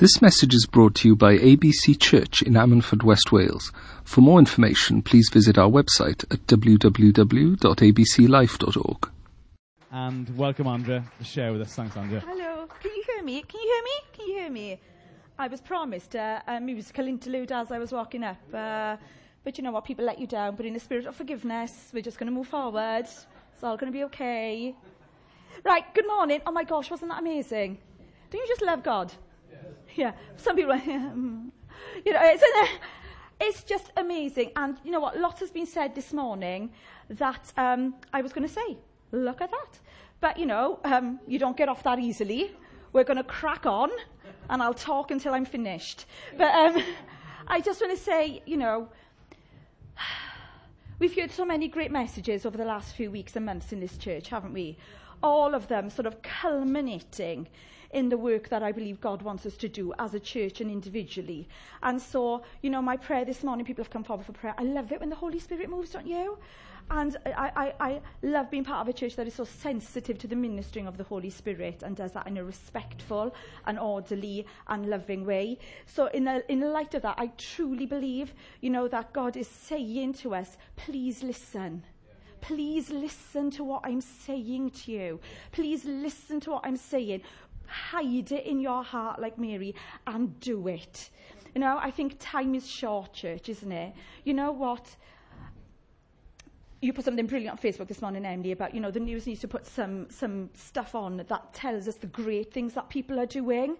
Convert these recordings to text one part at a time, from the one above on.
This message is brought to you by ABC Church in Ammanford, West Wales. For more information, please visit our website at www.abclife.org. And welcome, Andrea, to share with us. Thanks, Andrea. Hello. Can you hear me? Can you hear me? Can you hear me? I was promised uh, a musical interlude as I was walking up. Uh, but you know what? People let you down. But in the spirit of forgiveness, we're just going to move forward. It's all going to be okay. Right. Good morning. Oh my gosh, wasn't that amazing? Don't you just love God? Yeah. Some people, are, you know, it's, it's just amazing. And you know what? Lots has been said this morning that um, I was going to say. Look at that. But you know, um, you don't get off that easily. We're going to crack on, and I'll talk until I'm finished. But um, I just want to say, you know, we've heard so many great messages over the last few weeks and months in this church, haven't we? All of them sort of culminating in the work that I believe God wants us to do as a church and individually. And so, you know, my prayer this morning, people have come forward for prayer. I love it when the Holy Spirit moves, don't you? And I, I, I love being part of a church that is so sensitive to the ministering of the Holy Spirit and does that in a respectful and orderly and loving way. So, in, the, in light of that, I truly believe, you know, that God is saying to us, please listen. Please listen to what I'm saying to you. Please listen to what I'm saying hide it in your heart like Mary and do it. You know, I think time is short, church, isn't it? You know what? you put something brilliant on Facebook this morning, Emily, about, you know, the news needs to put some, some stuff on that tells us the great things that people are doing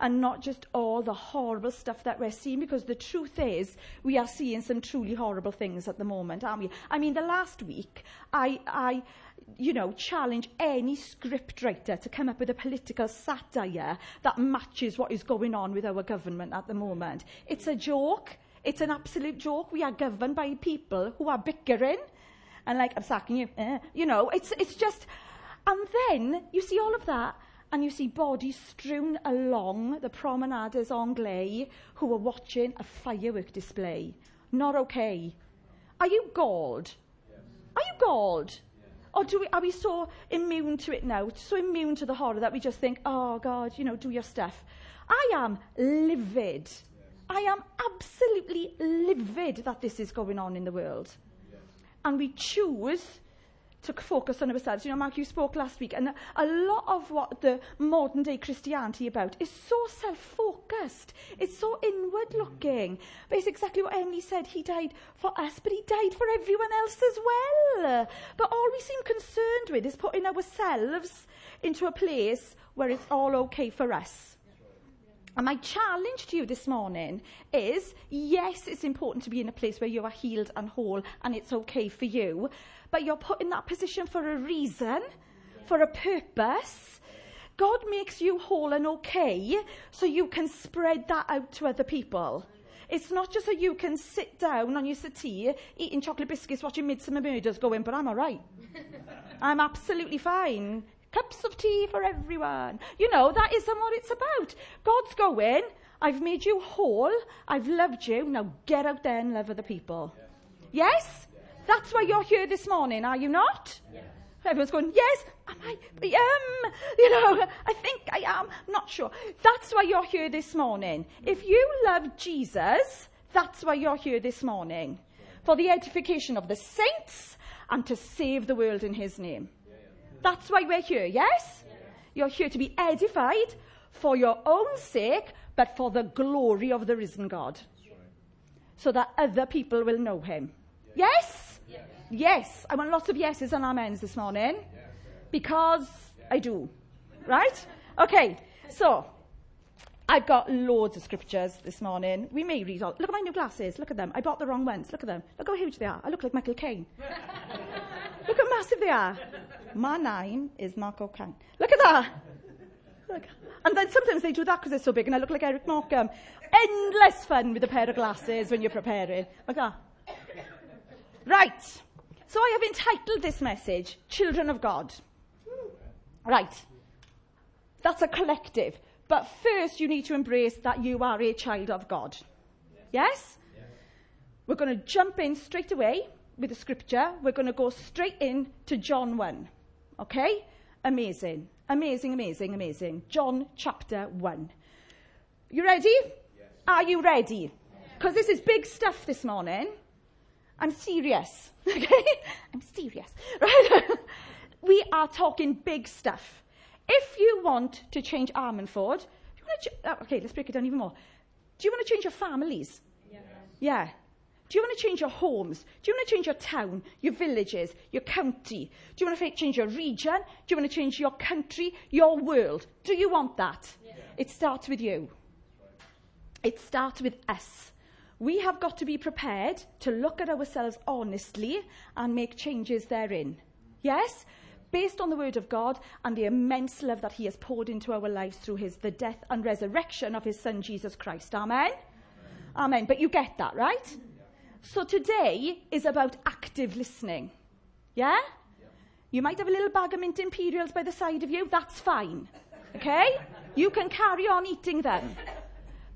and not just all the horrible stuff that we're seeing because the truth is we are seeing some truly horrible things at the moment, aren't we? I mean, the last week, I, I you know, challenge any scriptwriter to come up with a political satire that matches what is going on with our government at the moment. It's a joke. It's an absolute joke. We are governed by people who are bickering and like, I'm sacking you. Eh. You know, it's, it's just, and then you see all of that, and you see bodies strewn along the Promenade des Anglais who are watching a firework display. Not okay. Are you galled? Yes. Are you galled? or do we, are we so immune to it now, so immune to the horror that we just think, oh God, you know, do your stuff. I am livid. Yes. I am absolutely livid that this is going on in the world. Yes. And we choose to focus on ourselves. You know, Mark, you spoke last week, and a lot of what the modern day Christianity about is so self focused. It's so inward looking. But it's exactly what Emily said. He died for us, but he died for everyone else as well. But all we seem concerned with is putting ourselves into a place where it's all okay for us. And my challenge to you this morning is yes, it's important to be in a place where you are healed and whole and it's okay for you, but you're put in that position for a reason, for a purpose. God makes you whole and okay so you can spread that out to other people. It's not just so you can sit down on your settee, eating chocolate biscuits, watching Midsomer Murders, going, but I'm all right. I'm absolutely fine cups of tea for everyone. You know, that isn't what it's about. God's going, I've made you whole, I've loved you, now get out there and love other people. Yes? yes? That's why you're here this morning, are you not? Yes. Everyone's going, yes, am I? Um, you know, I think I am, not sure. That's why you're here this morning. If you love Jesus, that's why you're here this morning. For the edification of the saints and to save the world in his name. That's why we're here, yes? You're here to be edified for your own sake, but for the glory of the risen God. So that other people will know him. Yes? Yes. I want lots of yeses and amens this morning. Because I do. Right? Okay. So, I've got loads of scriptures this morning. We may read all. Look at my new glasses. Look at them. I bought the wrong ones. Look at them. Look how huge they are. I look like Michael Caine. look how massive they are. My name is Michael Caine. Look at that. Look. And then sometimes they do that because they're so big and I look like Eric Morecambe. Endless fun with a pair of glasses when you're preparing. Look at that. Right. So I have entitled this message, Children of God. Right. That's a collective. But first you need to embrace that you are a child of God. Yes? yes? We're going to jump in straight away with the scripture. We're going to go straight in to John 1. Okay? Amazing. Amazing, amazing, amazing. John chapter 1. You ready? Yes. Are you ready? Because this is big stuff this morning. I'm serious. Okay? I'm serious. Right? we are talking big stuff. If you want to change Ammanford, you want to ch- oh, okay, let's break it down even more. Do you want to change your families? Yes. Yeah. Do you want to change your homes? Do you want to change your town, your villages, your county? Do you want to change your region? Do you want to change your country, your world? Do you want that? Yes. It starts with you. It starts with us. We have got to be prepared to look at ourselves honestly and make changes therein. Yes? Based on the word of God and the immense love that he has poured into our lives through his the death and resurrection of his son Jesus Christ. Amen. Amen. Amen. But you get that, right? So today is about active listening. Yeah? You might have a little bag of mint imperials by the side of you. That's fine. Okay? You can carry on eating them.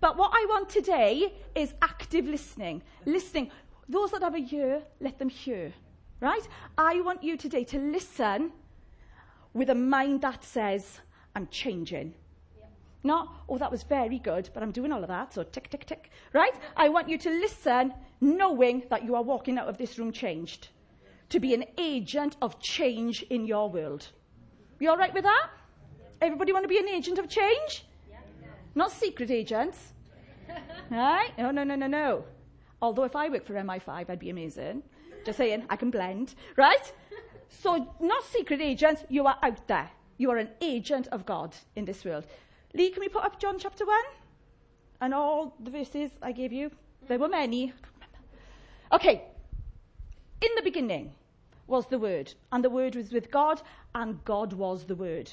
But what I want today is active listening. Listening. Those that have a ear, let them hear. Right? I want you today to listen with a mind that says, I'm changing. Not, oh, that was very good, but I'm doing all of that, so tick, tick, tick. Right? I want you to listen knowing that you are walking out of this room changed. To be an agent of change in your world. You all right with that? Everybody want to be an agent of change? Not secret agents. right? No, no, no, no, no. Although if I worked for MI5, I'd be amazing. Just saying, I can blend. Right? So, not secret agents, you are out there. You are an agent of God in this world. Lee, can we put up John chapter 1? And all the verses I gave you? There were many. Okay. In the beginning was the Word, and the Word was with God, and God was the Word.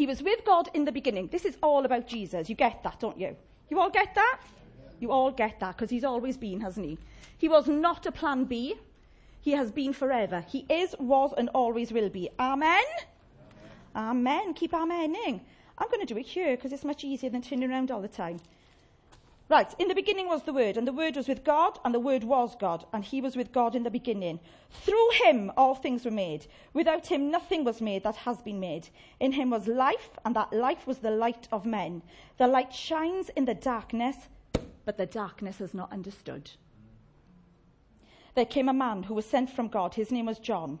He was with God in the beginning. This is all about Jesus. You get that, don't you? You all get that? You all get that because he's always been, hasn't he? He was not a plan B. He has been forever. He is, was, and always will be. Amen? Amen. Amen. Keep amening. I'm going to do it here because it's much easier than turning around all the time. Right, in the beginning was the Word, and the Word was with God, and the Word was God, and He was with God in the beginning. Through Him all things were made. Without Him nothing was made that has been made. In Him was life, and that life was the light of men. The light shines in the darkness, but the darkness has not understood. There came a man who was sent from God. His name was John.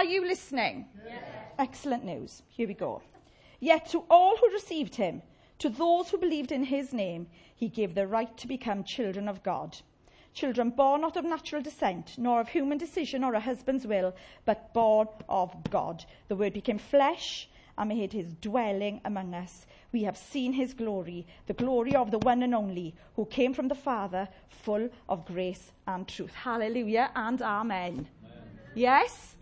Are you listening? Yes. Excellent news. Here we go. Yet to all who received him, to those who believed in his name, he gave the right to become children of God. Children born not of natural descent, nor of human decision or a husband's will, but born of God. The word became flesh and made his dwelling among us. We have seen his glory, the glory of the one and only, who came from the Father, full of grace and truth. Hallelujah and amen. amen. Yes?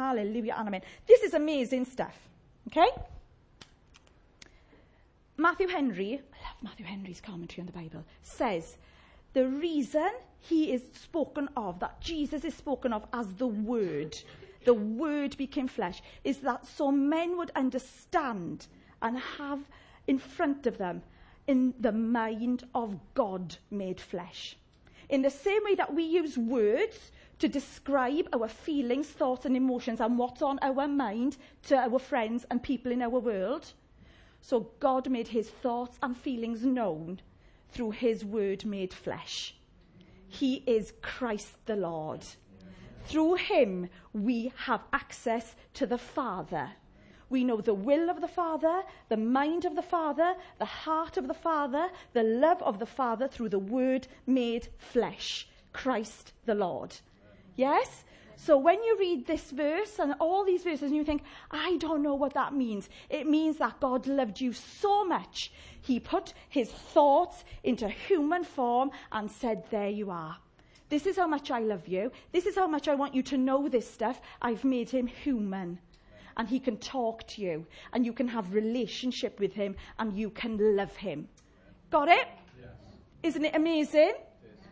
Hallelujah amen. This is amazing stuff. Okay? Matthew Henry, I love Matthew Henry's commentary on the Bible, says the reason he is spoken of, that Jesus is spoken of as the Word, the Word became flesh, is that so men would understand and have in front of them in the mind of God made flesh. In the same way that we use words to describe our feelings, thoughts, and emotions and what's on our mind to our friends and people in our world. So God made his thoughts and feelings known through his word made flesh. He is Christ the Lord. Through him, we have access to the Father. We know the will of the Father, the mind of the Father, the heart of the Father, the love of the Father through the Word made flesh, Christ the Lord. Yes? So when you read this verse and all these verses and you think, I don't know what that means, it means that God loved you so much. He put his thoughts into human form and said, There you are. This is how much I love you. This is how much I want you to know this stuff. I've made him human. And he can talk to you. And you can have relationship with him. And you can love him. Got it? Isn't it amazing?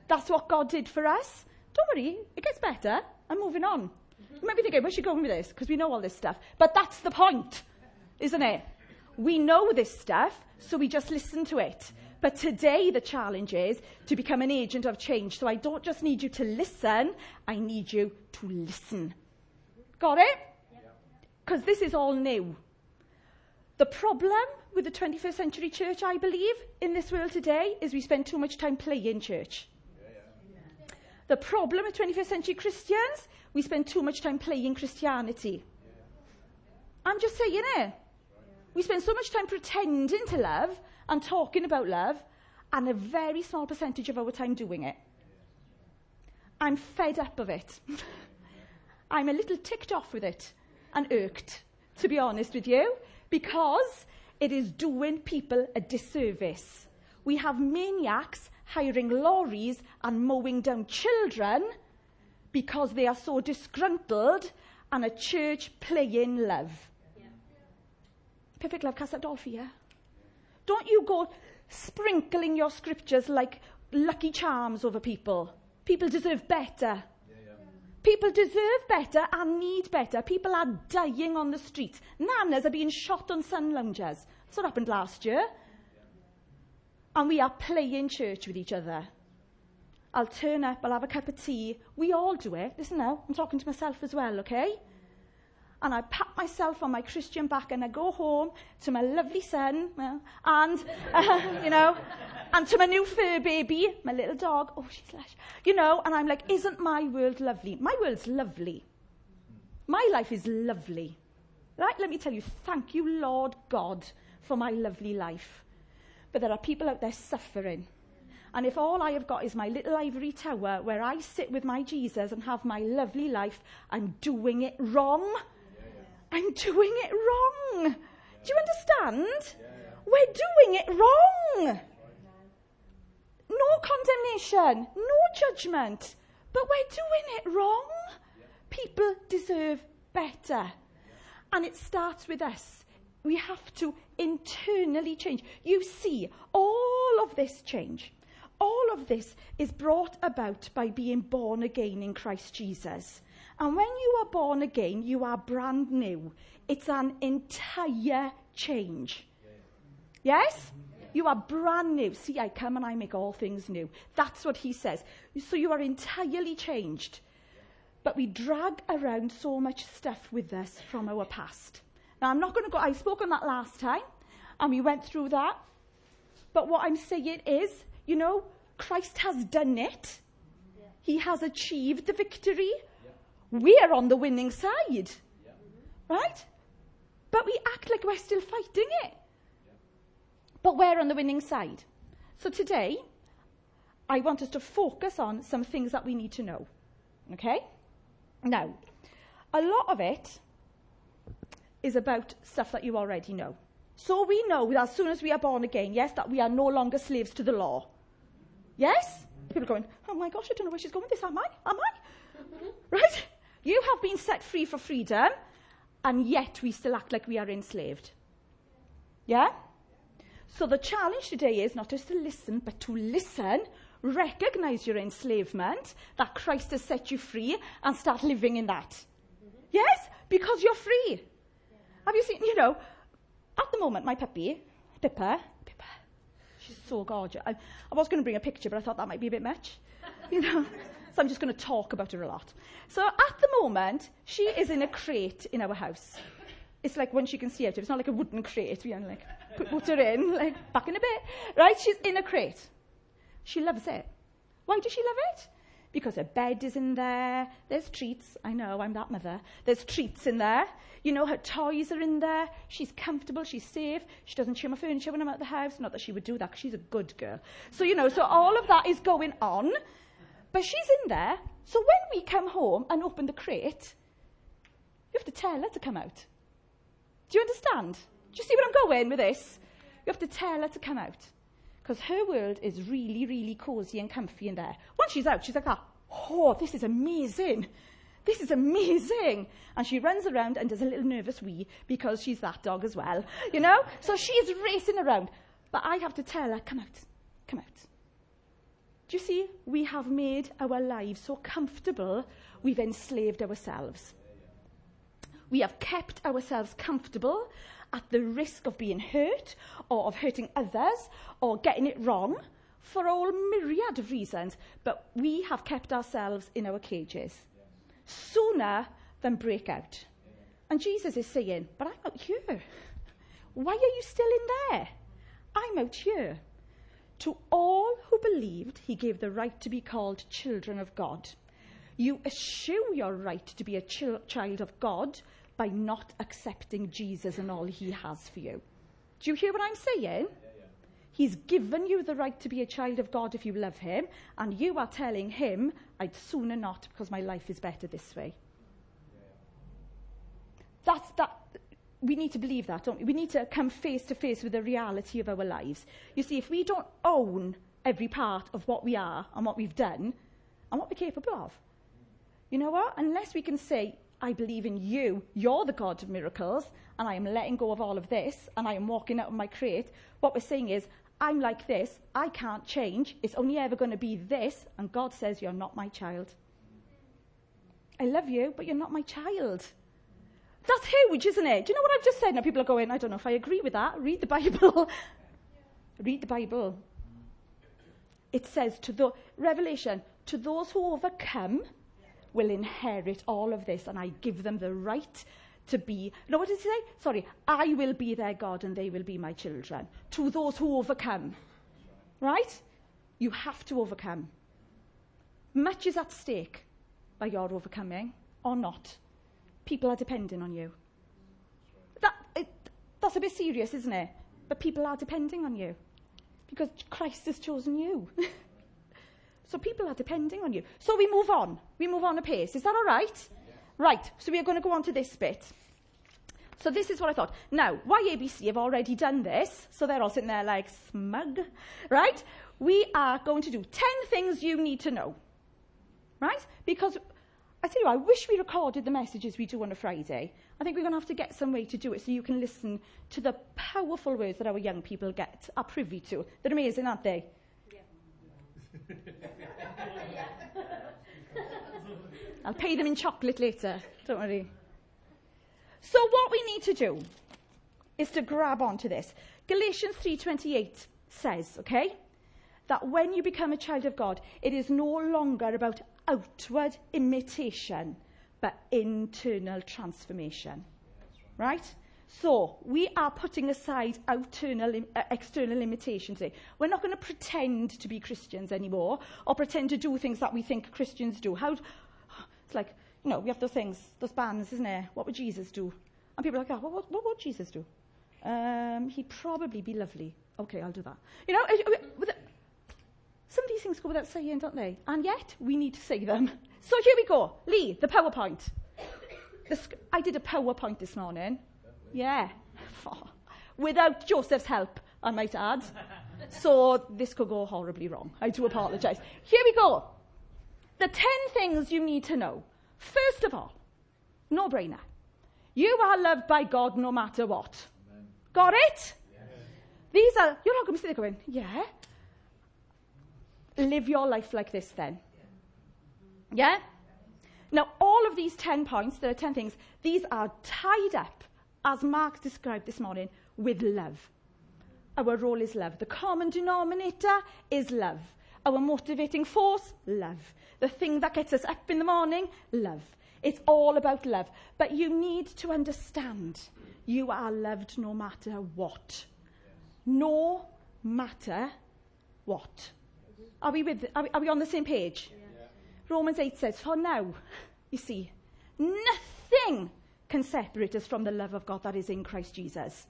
That's what God did for us. Don't worry, it gets better. I'm moving on. You might be thinking, where's she going with this? Because we know all this stuff. But that's the point, isn't it? We know this stuff, so we just listen to it. But today, the challenge is to become an agent of change. So I don't just need you to listen, I need you to listen. Got it? Because this is all new. The problem with the 21st century church, I believe, in this world today, is we spend too much time playing church. The problem with 21st century Christians, we spend too much time playing Christianity. I'm just saying it. We spend so much time pretending to love and talking about love, and a very small percentage of our time doing it. I'm fed up of it. I'm a little ticked off with it and irked, to be honest with you, because it is doing people a disservice. We have maniacs hiring lorries and mowing down children because they are so disgruntled and a church playing love. Yeah. Perfect love casts out all fear. Don't you go sprinkling your scriptures like lucky charms over people. People deserve better. People deserve better and need better. People are dying on the streets. Nanas are being shot on sun loungers. That's what happened last year. And we are playing church with each other. I'll turn up, I'll have a cup of tea. We all do it. Listen now, I'm talking to myself as well, okay? and I pat myself on my Christian back and I go home to my lovely son and, uh, you know, and to my new fur baby, my little dog. Oh, she's lush. You know, and I'm like, isn't my world lovely? My world's lovely. My life is lovely. Right? Let me tell you, thank you, Lord God, for my lovely life. But there are people out there suffering. And if all I have got is my little ivory tower where I sit with my Jesus and have my lovely life, I'm doing it wrong. I'm doing it wrong. Do you understand? We're doing it wrong. No condemnation, no judgment, but we're doing it wrong. People deserve better. And it starts with us. We have to internally change. You see, all of this change, all of this is brought about by being born again in Christ Jesus. And when you are born again, you are brand new. It's an entire change. Yes? You are brand new. See, I come and I make all things new. That's what he says. So you are entirely changed. But we drag around so much stuff with us from our past. Now, I'm not going to go, I spoke on that last time, and we went through that. But what I'm saying is, you know, Christ has done it. He has achieved the victory we're on the winning side. Right? But we act like we're still fighting it. But we're on the winning side. So today, I want us to focus on some things that we need to know. Okay? Now, a lot of it is about stuff that you already know. So we know that as soon as we are born again, yes, that we are no longer slaves to the law. Yes? People are going, oh my gosh, I don't know where she's going with this, am I? Am I? right? You have been set free for freedom, and yet we still act like we are enslaved. Yeah? So the challenge today is not just to listen, but to listen, recognize your enslavement, that Christ has set you free, and start living in that. Mm-hmm. Yes? Because you're free. Have you seen, you know, at the moment, my puppy, Pippa, Pippa, she's so gorgeous. I, I was going to bring a picture, but I thought that might be a bit much. You know? so I'm just going to talk about her a lot. So at the moment, she is in a crate in our house. It's like when she can see out it, It's not like a wooden crate. We are like put, put her in, like back in a bit. Right? She's in a crate. She loves it. Why does she love it? Because her bed is in there. There's treats. I know, I'm that mother. There's treats in there. You know, her toys are in there. She's comfortable. She's safe. She doesn't chew my furniture when I'm at the house. Not that she would do that she's a good girl. So, you know, so all of that is going on. But she's in there, so when we come home and open the crate, you have to tell her to come out. Do you understand? Do you see where I'm going with this? You have to tell her to come out. Because her world is really, really cozy and comfy in there. Once she's out, she's like, ah, oh, this is amazing. This is amazing. And she runs around and does a little nervous wee because she's that dog as well, you know? So she's racing around. But I have to tell her, come out, come out. Do you see? We have made our lives so comfortable, we've enslaved ourselves. We have kept ourselves comfortable at the risk of being hurt or of hurting others or getting it wrong for all myriad of reasons, but we have kept ourselves in our cages sooner than break out. And Jesus is saying, But I'm out here. Why are you still in there? I'm out here. To all who believed, he gave the right to be called children of God. You eschew your right to be a chil- child of God by not accepting Jesus and all he has for you. Do you hear what I'm saying? He's given you the right to be a child of God if you love him, and you are telling him, I'd sooner not because my life is better this way. That's that. We need to believe that, don't we? We need to come face to face with the reality of our lives. You see, if we don't own every part of what we are and what we've done and what we're capable of, you know what? Unless we can say, I believe in you, you're the God of miracles, and I am letting go of all of this, and I am walking out of my crate, what we're saying is, I'm like this, I can't change, it's only ever going to be this, and God says, You're not my child. I love you, but you're not my child. That's huge, isn't it? Do you know what I've just said? Now people are going, I don't know if I agree with that. Read the Bible. Read the Bible. It says to the Revelation, to those who overcome will inherit all of this, and I give them the right to be. no, what did it say? Sorry, I will be their God and they will be my children. To those who overcome. Right? You have to overcome. Much is at stake by your overcoming or not. People are depending on you. That, it, that's a bit serious, isn't it? But people are depending on you because Christ has chosen you. so people are depending on you. So we move on. We move on a pace. Is that all right? Right, so we are going to go on to this bit. So this is what I thought. Now, YABC have already done this, so they're all sitting there like smug, right? We are going to do 10 things you need to know, right? Because I tell you, I wish we recorded the messages we do on a Friday. I think we're going to have to get some way to do it so you can listen to the powerful words that our young people get, are privy to. They're amazing, aren't they? Yeah. I'll pay them in chocolate later. Don't worry. So what we need to do is to grab onto this. Galatians 3:28 says, okay, that when you become a child of God, it is no longer about outward imitation, but internal transformation. Right? So, we are putting aside external, uh, external imitation today. We're not going to pretend to be Christians anymore or pretend to do things that we think Christians do. How, it's like, you know, we have those things, those bands, isn't it? What would Jesus do? And people are like, oh, what, what, what would Jesus do? Um, he'd probably be lovely. Okay, I'll do that. You know, some of these things go without saying, don't they? And yet, we need to say them. So here we go. Lee, the PowerPoint. Sc- I did a PowerPoint this morning. Yeah. Without Joseph's help, I might add. so this could go horribly wrong. I do apologise. Here we go. The 10 things you need to know. First of all, no brainer. You are loved by God no matter what. Amen. Got it? Yes. These are, you're not going to be sitting there going, yeah. Live your life like this then. Yeah? Now, all of these 10 points, there are 10 things, these are tied up, as Mark described this morning, with love. Our role is love. The common denominator is love. Our motivating force, love. The thing that gets us up in the morning, love. It's all about love. But you need to understand you are loved no matter what. No matter what. Are we, with, are we, are we on the same page? Yeah. Romans 8 says, For now, you see, nothing can separate us from the love of God that is in Christ Jesus.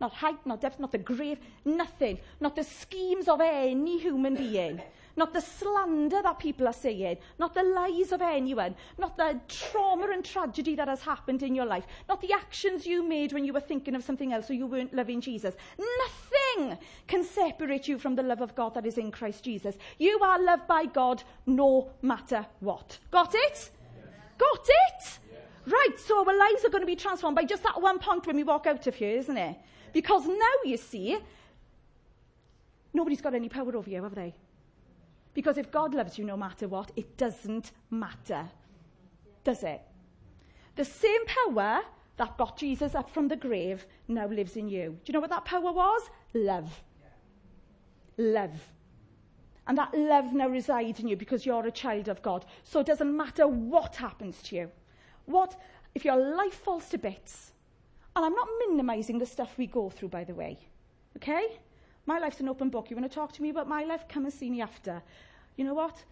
Not height, not depth, not the grave, nothing. Not the schemes of any human being. Not the slander that people are saying. Not the lies of anyone. Not the trauma and tragedy that has happened in your life. Not the actions you made when you were thinking of something else or you weren't loving Jesus. Nothing can separate you from the love of God that is in Christ Jesus. You are loved by God no matter what. Got it? Got it? Right, so our lives are going to be transformed by just that one point when we walk out of here, isn't it? Because now you see, Nobody's got any power over you, have they? Because if God loves you no matter what, it doesn't matter. Does it? The same power that got Jesus up from the grave now lives in you. Do you know what that power was? Love. Love. And that love now resides in you because you're a child of God. So it doesn't matter what happens to you. What, if your life falls to bits, And I'm not minimizing the stuff we go through, by the way. Okay? My life's an open book. You want to talk to me about my life? Come and see me after. You know what?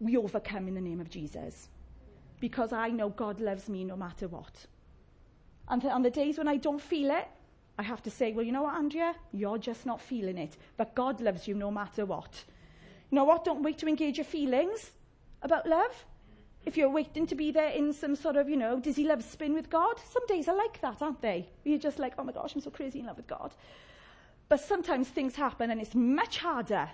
We overcome in the name of Jesus. Because I know God loves me no matter what. And th- on the days when I don't feel it, I have to say, well, you know what, Andrea? You're just not feeling it. But God loves you no matter what. You know what? Don't wait to engage your feelings about love. If you're waiting to be there in some sort of, you know, dizzy love spin with God, some days are like that, aren't they? You're just like, oh my gosh, I'm so crazy in love with God. But sometimes things happen and it's much harder.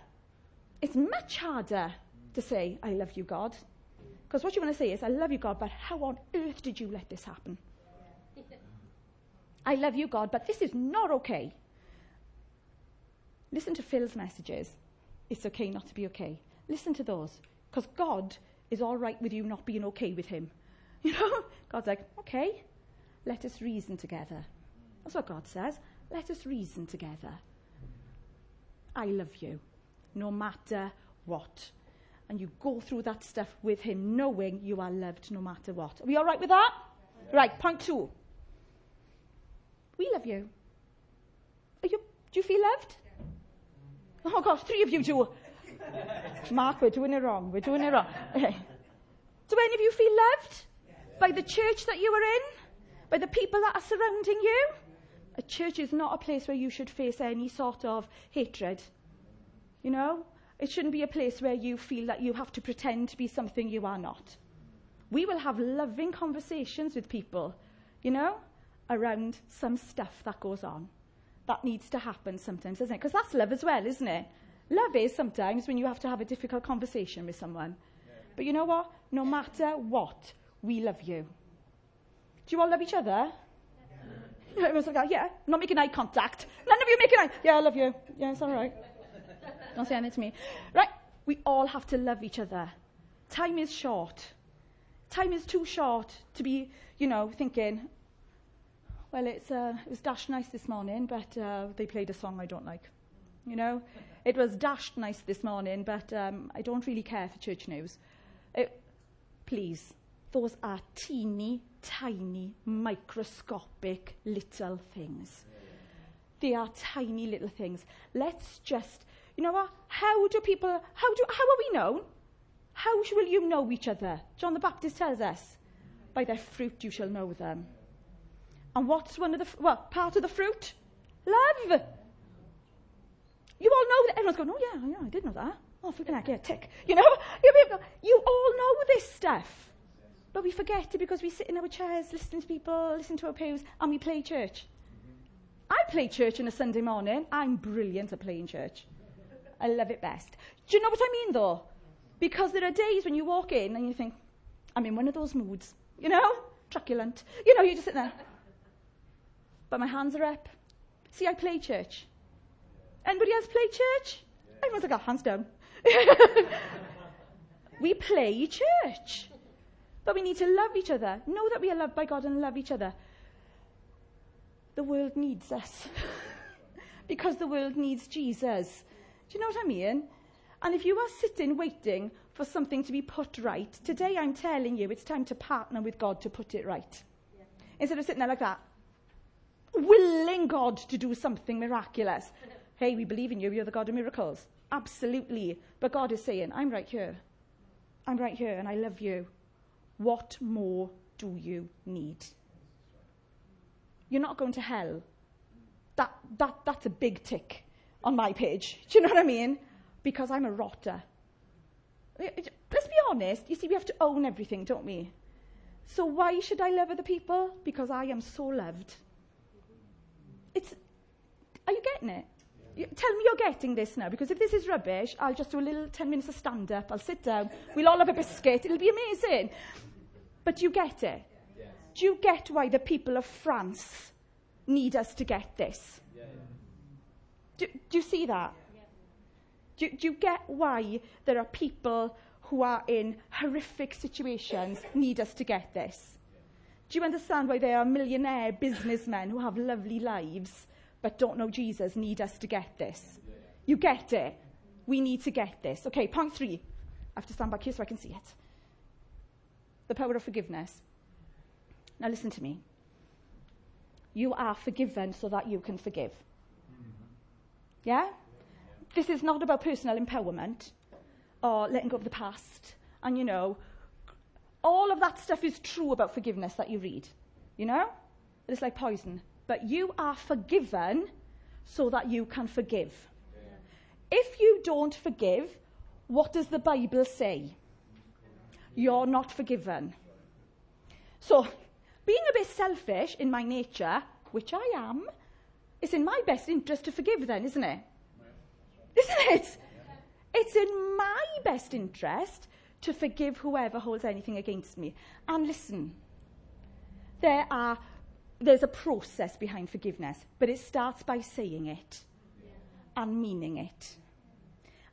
It's much harder to say, I love you, God. Because what you want to say is, I love you, God, but how on earth did you let this happen? I love you, God, but this is not okay. Listen to Phil's messages. It's okay not to be okay. Listen to those. Because God is all right with you not being okay with Him. You know? God's like, okay, let us reason together. That's what God says. Let us reason together. I love you, no matter what. And you go through that stuff with Him, knowing you are loved no matter what. Are we all right with that? Right, point two. We love you. Are you do you feel loved? Oh gosh, three of you do. Mark, we're doing it wrong. We're doing it wrong. Okay. Do any of you feel loved? By the church that you are in? By the people that are surrounding you? A church is not a place where you should face any sort of hatred. You know? It shouldn't be a place where you feel that you have to pretend to be something you are not. We will have loving conversations with people, you know, around some stuff that goes on. That needs to happen sometimes, doesn't it? Because that's love as well, isn't it? Love is sometimes when you have to have a difficult conversation with someone. But you know what? No matter what, we love you. Do you all love each other? Yeah. Everyone's like, yeah, I'm not making eye contact. None of you making eye. Yeah, I love you. Yeah, it's all right. Don't say anything to me. Right? We all have to love each other. Time is short. Time is too short to be, you know, thinking, well, it's, uh, it was dashed nice this morning, but uh, they played a song I don't like. you know. It was dashed nice this morning, but um, I don't really care for church news. It, please, those are teeny, tiny, microscopic little things. They are tiny little things. Let's just, you know what? How do people, how, do, how are we known? How will you know each other? John the Baptist tells us, by their fruit you shall know them. And what's one of the, well, part of the fruit? Love. You all know that. Everyone's going, oh, yeah, yeah, I did know that. Oh, flipping heck, yeah, tick. You know, you all know this stuff. But we forget it because we sit in our chairs listening to people, listening to our pews, and we play church. Mm-hmm. I play church on a Sunday morning. I'm brilliant at playing church. I love it best. Do you know what I mean, though? Because there are days when you walk in and you think, I'm in one of those moods, you know? Truculent. You know, you just sit there. But my hands are up. See, I play church. Anybody else play church? Everyone's like, oh, hands down. we play church. But we need to love each other. Know that we are loved by God and love each other. The world needs us. because the world needs Jesus. Do you know what I mean? And if you are sitting waiting for something to be put right, today I'm telling you it's time to partner with God to put it right. Yeah. Instead of sitting there like that, willing God to do something miraculous. Hey, we believe in you, you're the God of miracles. Absolutely. But God is saying, I'm right here. I'm right here and I love you. What more do you need? You're not going to hell. That, that, that's a big tick on my page. Do you know what I mean? Because I'm a rotter. Let's be honest. You see, we have to own everything, don't we? So why should I love other people? Because I am so loved. It's, are you getting it? You, tell me you're getting this now, because if this is rubbish, I'll just do a little 10 minutes of stand up. I'll sit down. We'll all have a biscuit. It'll be amazing. But do you get it? Yes. Do you get why the people of France need us to get this? Yeah, yeah. Do, do, you see that? Yeah. Do, do you get why there are people who are in horrific situations need us to get this? Do you understand why there are millionaire businessmen who have lovely lives but don't know Jesus need us to get this? You get it. We need to get this. Okay, point three. I have to stand back here so I can see it. The power of forgiveness. Now listen to me. You are forgiven so that you can forgive. Yeah? This is not about personal empowerment or letting go of the past. And you know, all of that stuff is true about forgiveness that you read. You know? It's like poison. But you are forgiven so that you can forgive. If you don't forgive, what does the Bible say? You're not forgiven. So, being a bit selfish in my nature, which I am, it's in my best interest to forgive then, isn't it? Isn't it? It's in my best interest to forgive whoever holds anything against me. And listen, there are, there's a process behind forgiveness, but it starts by saying it and meaning it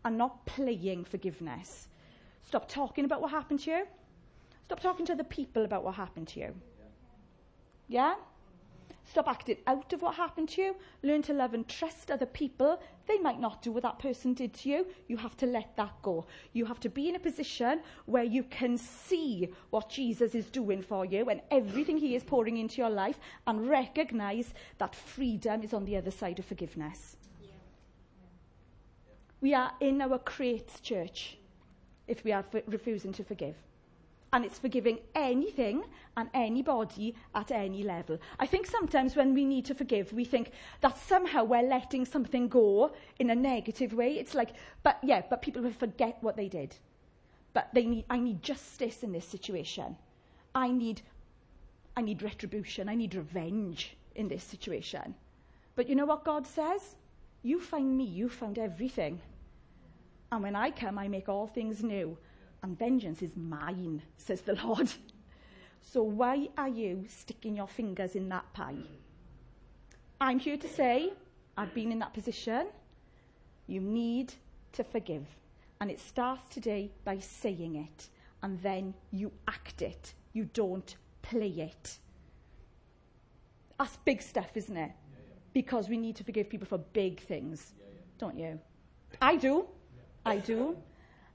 and not playing forgiveness. Stop talking about what happened to you. Stop talking to the people about what happened to you. Yeah? Stop acting out of what happened to you. Learn to love and trust other people. They might not do what that person did to you. You have to let that go. You have to be in a position where you can see what Jesus is doing for you and everything he is pouring into your life and recognize that freedom is on the other side of forgiveness. Yeah. We are in our crates, church, if we are f- refusing to forgive and it's forgiving anything and anybody at any level. I think sometimes when we need to forgive, we think that somehow we're letting something go in a negative way. It's like, but yeah, but people will forget what they did. But they need, I need justice in this situation. I need, I need retribution. I need revenge in this situation. But you know what God says? You find me, you found everything. And when I come, I make all things new and vengeance is mine, says the Lord. So why are you sticking your fingers in that pie? I'm here to say, I've been in that position. You need to forgive. And it starts today by saying it, and then you act it. You don't play it. That's big stuff, isn't it? Yeah, yeah. Because we need to forgive people for big things, yeah, don't you? I do. I do.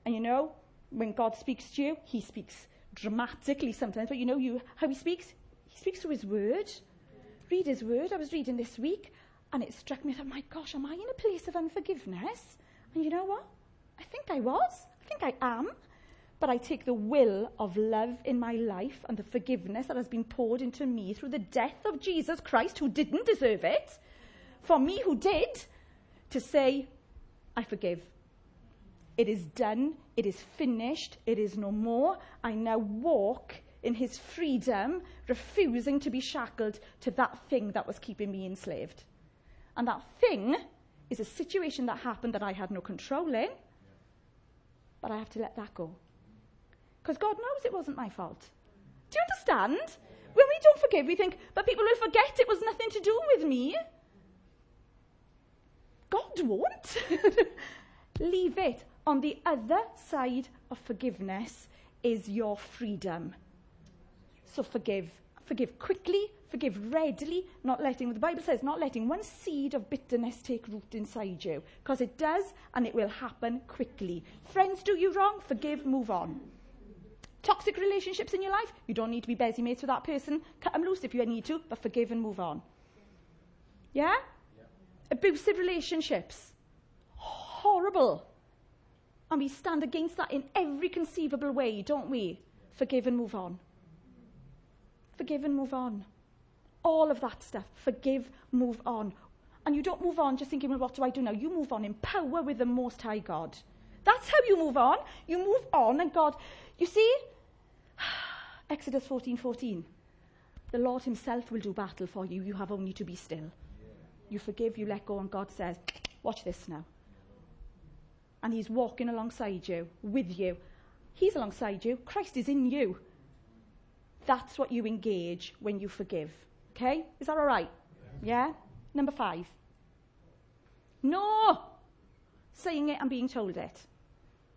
And you know, when God speaks to you, he speaks dramatically sometimes, but you know you, how he speaks? He speaks through his word. Read his word. I was reading this week, and it struck me, that, my gosh, am I in a place of unforgiveness? And you know what? I think I was. I think I am. But I take the will of love in my life and the forgiveness that has been poured into me through the death of Jesus Christ, who didn't deserve it, for me who did, to say, I forgive. It is done. It is finished. It is no more. I now walk in his freedom, refusing to be shackled to that thing that was keeping me enslaved. And that thing is a situation that happened that I had no control in, but I have to let that go. Because God knows it wasn't my fault. Do you understand? When we don't forgive, we think, but people will forget it was nothing to do with me. God won't. Leave it. On the other side of forgiveness is your freedom. So forgive. Forgive quickly, forgive readily, not letting, the Bible says, not letting one seed of bitterness take root inside you. Because it does, and it will happen quickly. Friends do you wrong, forgive, move on. Toxic relationships in your life, you don't need to be busy mates with that person. Cut them loose if you need to, but forgive and move on. Yeah? yeah. Abusive relationships. Horrible. And we stand against that in every conceivable way, don't we? Forgive and move on. Forgive and move on. All of that stuff. Forgive, move on. And you don't move on just thinking, well, what do I do now? You move on in power with the Most High God. That's how you move on. You move on, and God, you see, Exodus 14 14. The Lord Himself will do battle for you. You have only to be still. You forgive, you let go, and God says, Watch this now and he's walking alongside you, with you. He's alongside you. Christ is in you. That's what you engage when you forgive. Okay? Is that all right? Yeah? Number five. No! saying it and being told it.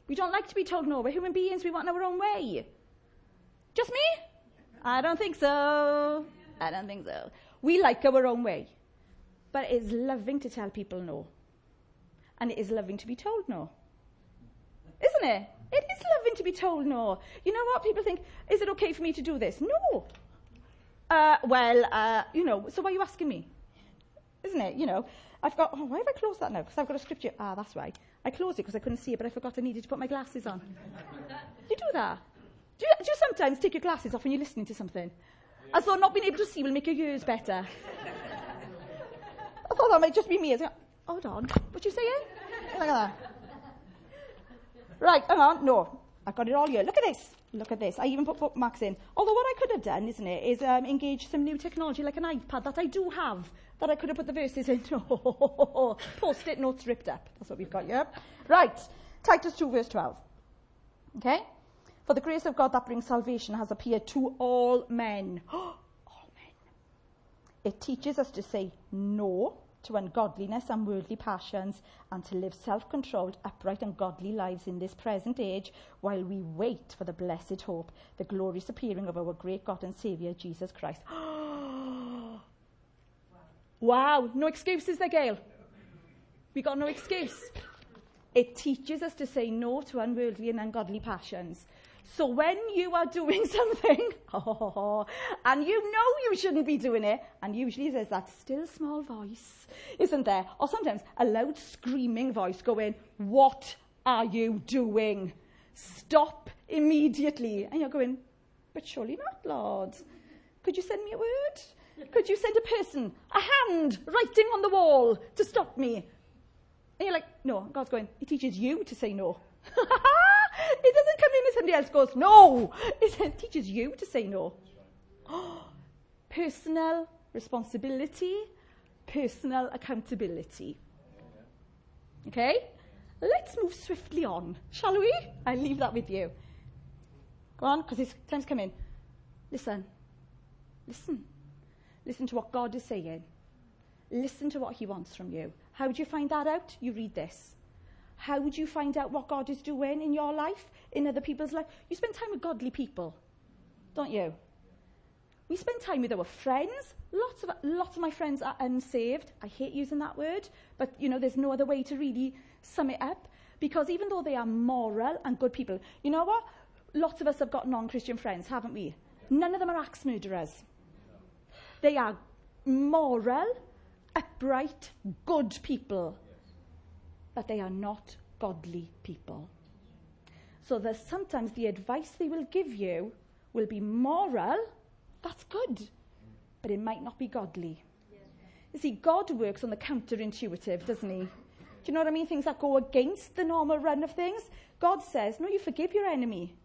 We don't like to be told no. We're human beings. We want our own way. Just me? I don't think so. I don't think so. We like our own way. But it is loving to tell people no. And it is loving to be told no. Isn't it? It is loving to be told no. You know what? People think, is it okay for me to do this? No. Uh, well, uh, you know, so why are you asking me? Isn't it? You know, I've got, oh, why have I closed that now? Because I've got a scripture. Ah, that's why. I closed it because I couldn't see it, but I forgot I needed to put my glasses on. you do that? Do you, do you sometimes take your glasses off when you're listening to something? As though not being able to see will make your ears better. I thought that might just be me. I was like, hold on, what you saying? Look at that. Right, hang on, no. I've got it all here. Look at this. Look at this. I even put bookmarks in. Although what I could have done, isn't it, is um, engage some new technology like an iPad that I do have that I could have put the verses in. Post-it notes ripped up. That's what we've got here. Right. Titus 2 verse 12. Okay? For the grace of God that brings salvation has appeared to all men. all men. It teaches us to say no to ungodliness and worldly passions and to live self controlled, upright, and godly lives in this present age while we wait for the blessed hope, the glorious appearing of our great God and Saviour, Jesus Christ. wow, no excuses there, Gail. We got no excuse. It teaches us to say no to unworldly and ungodly passions. So when you are doing something, and you know you shouldn't be doing it, and usually there's that still small voice, isn't there? Or sometimes a loud screaming voice going, What are you doing? Stop immediately. And you're going, But surely not, Lord. Could you send me a word? Could you send a person, a hand writing on the wall to stop me? And you're like, No, God's going, He teaches you to say no. it doesn't come in and somebody else goes, no. It teaches you to say no. personal responsibility, personal accountability. Okay? Let's move swiftly on, shall we? I leave that with you. Go on, because it's time's coming. Listen. Listen. Listen to what God is saying. Listen to what He wants from you. How do you find that out? You read this. How would you find out what God is doing in your life, in other people's life? You spend time with godly people, don't you? We spend time with our friends. Lots of, lots of my friends are unsaved. I hate using that word, but you know, there's no other way to really sum it up. Because even though they are moral and good people, you know what? Lots of us have got non Christian friends, haven't we? None of them are axe murderers. They are moral, upright, good people but they are not godly people. So there's sometimes the advice they will give you will be moral, that's good, but it might not be godly. You see, God works on the counterintuitive, doesn't he? Do you know what I mean? Things that go against the normal run of things. God says, no, you forgive your enemy.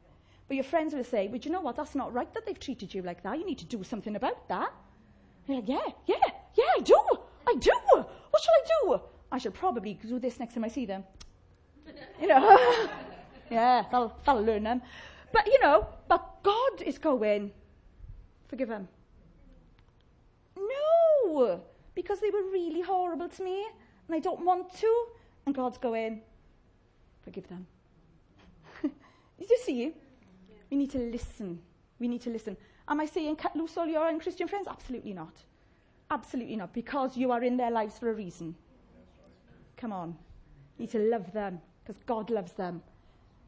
But your friends will say, well, you know what? That's not right that they've treated you like that. You need to do something about that. Like, yeah, yeah, yeah, I do. I do. What shall I do? I should probably do this next time I see them. you know, yeah, that'll, that'll learn them. But, you know, but God is going, forgive them. No, because they were really horrible to me and I don't want to. And God's going, forgive them. Did you see? We need to listen. We need to listen. Am I saying cut loose all your unchristian friends? Absolutely not. Absolutely not, because you are in their lives for a reason. Come on. You need to love them because God loves them.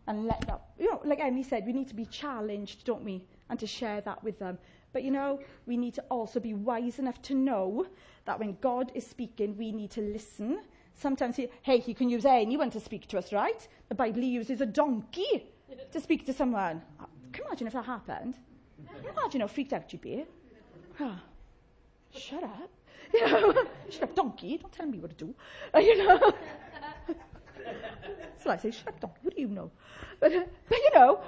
And let that, you know, like Emily said, we need to be challenged, don't we? And to share that with them. But you know, we need to also be wise enough to know that when God is speaking, we need to listen. Sometimes, he, hey, he can use anyone to speak to us, right? The Bible uses a donkey to speak to someone. Uh, can you imagine if that happened? Can you imagine how freaked out you'd be? Shut up. You know, up, donkey. Don't tell me what to do. Uh, you know. so I say, up, donkey. What do you know? But, uh, but you know,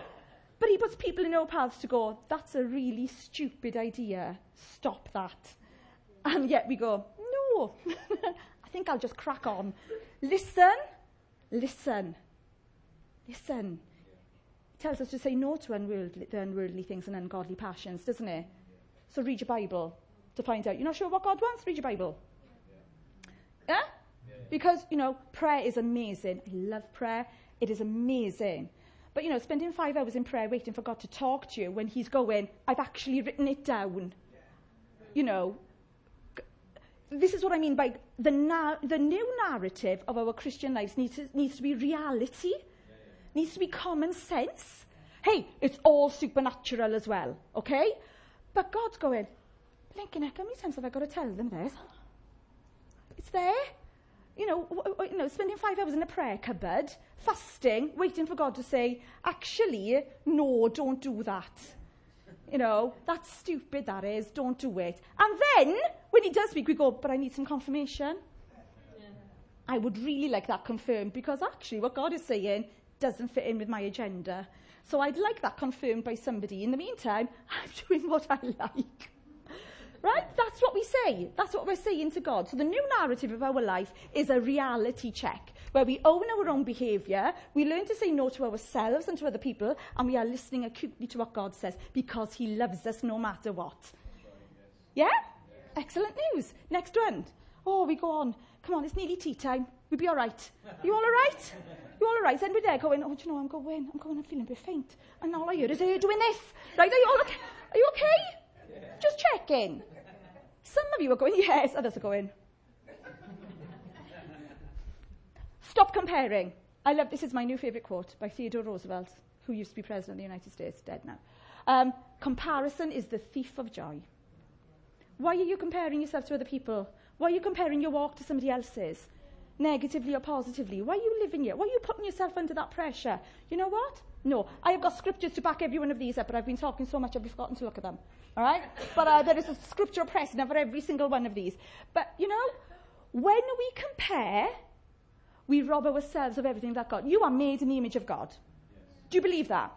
but he puts people in our paths to go, that's a really stupid idea. Stop that. And yet we go, no. I think I'll just crack on. Listen, listen, listen. It tells us to say no to unworldly, unworldly things and ungodly passions, doesn't it? So read your Bible to find out. You're not sure what God wants? Read your Bible. Yeah? yeah? Because, you know, prayer is amazing. I love prayer. It is amazing. But, you know, spending five hours in prayer waiting for God to talk to you when He's going, I've actually written it down. You know, this is what I mean by the, na- the new narrative of our Christian lives needs to, needs to be reality, needs to be common sense. Hey, it's all supernatural as well, okay? But God's going, blinking heck, how many times have I got to tell them this? It's there. You know, w- w- you know, spending five hours in a prayer cupboard, fasting, waiting for God to say, actually, no, don't do that. You know, that's stupid, that is. Don't do it. And then, when he does speak, we go, but I need some confirmation. I would really like that confirmed because actually, what God is saying doesn't fit in with my agenda. So I'd like that confirmed by somebody. In the meantime, I'm doing what I like. Right? That's what we say. That's what we're saying to God. So the new narrative of our life is a reality check where we own our own behavior, we learn to say no to ourselves and to other people, and we are listening acutely to what God says because He loves us no matter what. Yeah? Excellent news. Next one. Oh, we go on. Come on, it's nearly tea time. We'll be all right. You all all right? You all all right? Then we're there going, oh, do you know, I'm going, I'm going, I'm feeling a bit faint. And all I hear is her doing this. Right, are you all okay? Are you okay? Just checking. Some of you are going, yes, others are going. Stop comparing. I love this is my new favourite quote by Theodore Roosevelt, who used to be president of the United States, dead now. Um, comparison is the thief of joy. Why are you comparing yourself to other people? Why are you comparing your walk to somebody else's? Negatively or positively? Why are you living it? Why are you putting yourself under that pressure? You know what? No, I have got scriptures to back every one of these up, but I've been talking so much I've forgotten to look at them. All right? but uh, there is a scripture precedent for every single one of these. But, you know, when we compare, we rob ourselves of everything that God. You are made in the image of God. Do you believe that?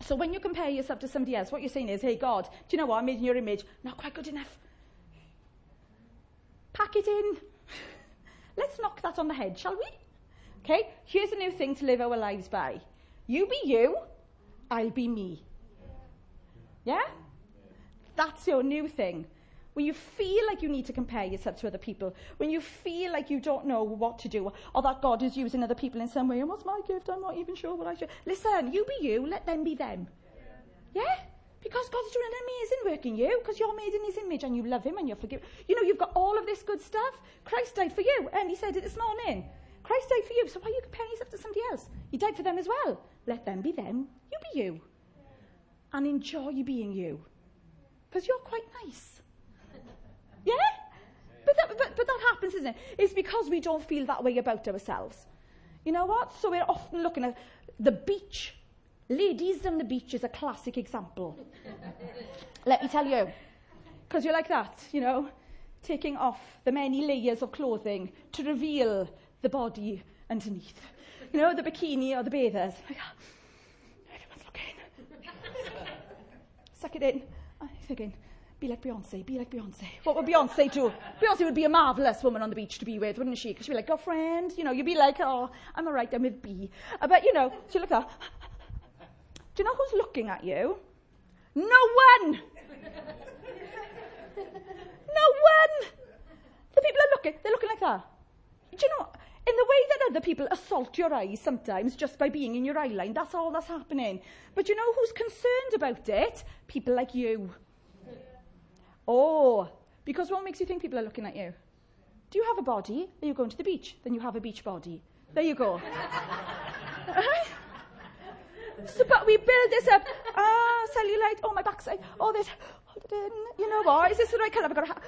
So when you compare yourself to somebody else, what you're saying is, hey, God, do you know what? I'm made in your image. Not quite good enough. Pack it in. Let's knock that on the head, shall we? Okay, here's a new thing to live our lives by. You be you, I'll be me. Yeah? That's your new thing. When you feel like you need to compare yourself to other people, when you feel like you don't know what to do, or that God is using other people in some way, and what's my gift? I'm not even sure what I should. Listen, you be you, let them be them. Yeah? Because God's doing an amazing work in you, because you're made in His image and you love Him and you're forgiven. You know, you've got all of this good stuff. Christ died for you, and He said it this morning. Christ died for you, so why are you comparing yourself to somebody else? He died for them as well. Let them be them, you be you. And enjoy being you. Because you're quite nice. Yeah? But that, but, but that happens, isn't it? It's because we don't feel that way about ourselves. You know what? So we're often looking at the beach. Ladies on the beach is a classic example. Let me tell you. Because you're like that, you know, taking off the many layers of clothing to reveal the body underneath. You know, the bikini or the bathers. Like, oh, everyone's looking. Suck it in. I'm thinking, be like Beyonce, be like Beyonce. What would Beyonce do? Beyonce would be a marvellous woman on the beach to be with, wouldn't she? Because she'd be like, girlfriend, you know, you'd be like, oh, I'm all right, I'm with B. Uh, but, you know, she look at Do you know who's looking at you? No one! no one! The people are looking, they're looking like that. Do you know, in the way that other people assault your eyes sometimes just by being in your eye line, that's all that's happening. But you know who's concerned about it? People like you. Oh, because what makes you think people are looking at you? Do you have a body? Are you going to the beach? Then you have a beach body. There you go. So, but we build this up. Ah, cellulite. Oh, my backside. Oh, this. Hold it in. You know what? Is this the right colour? I've got to ha-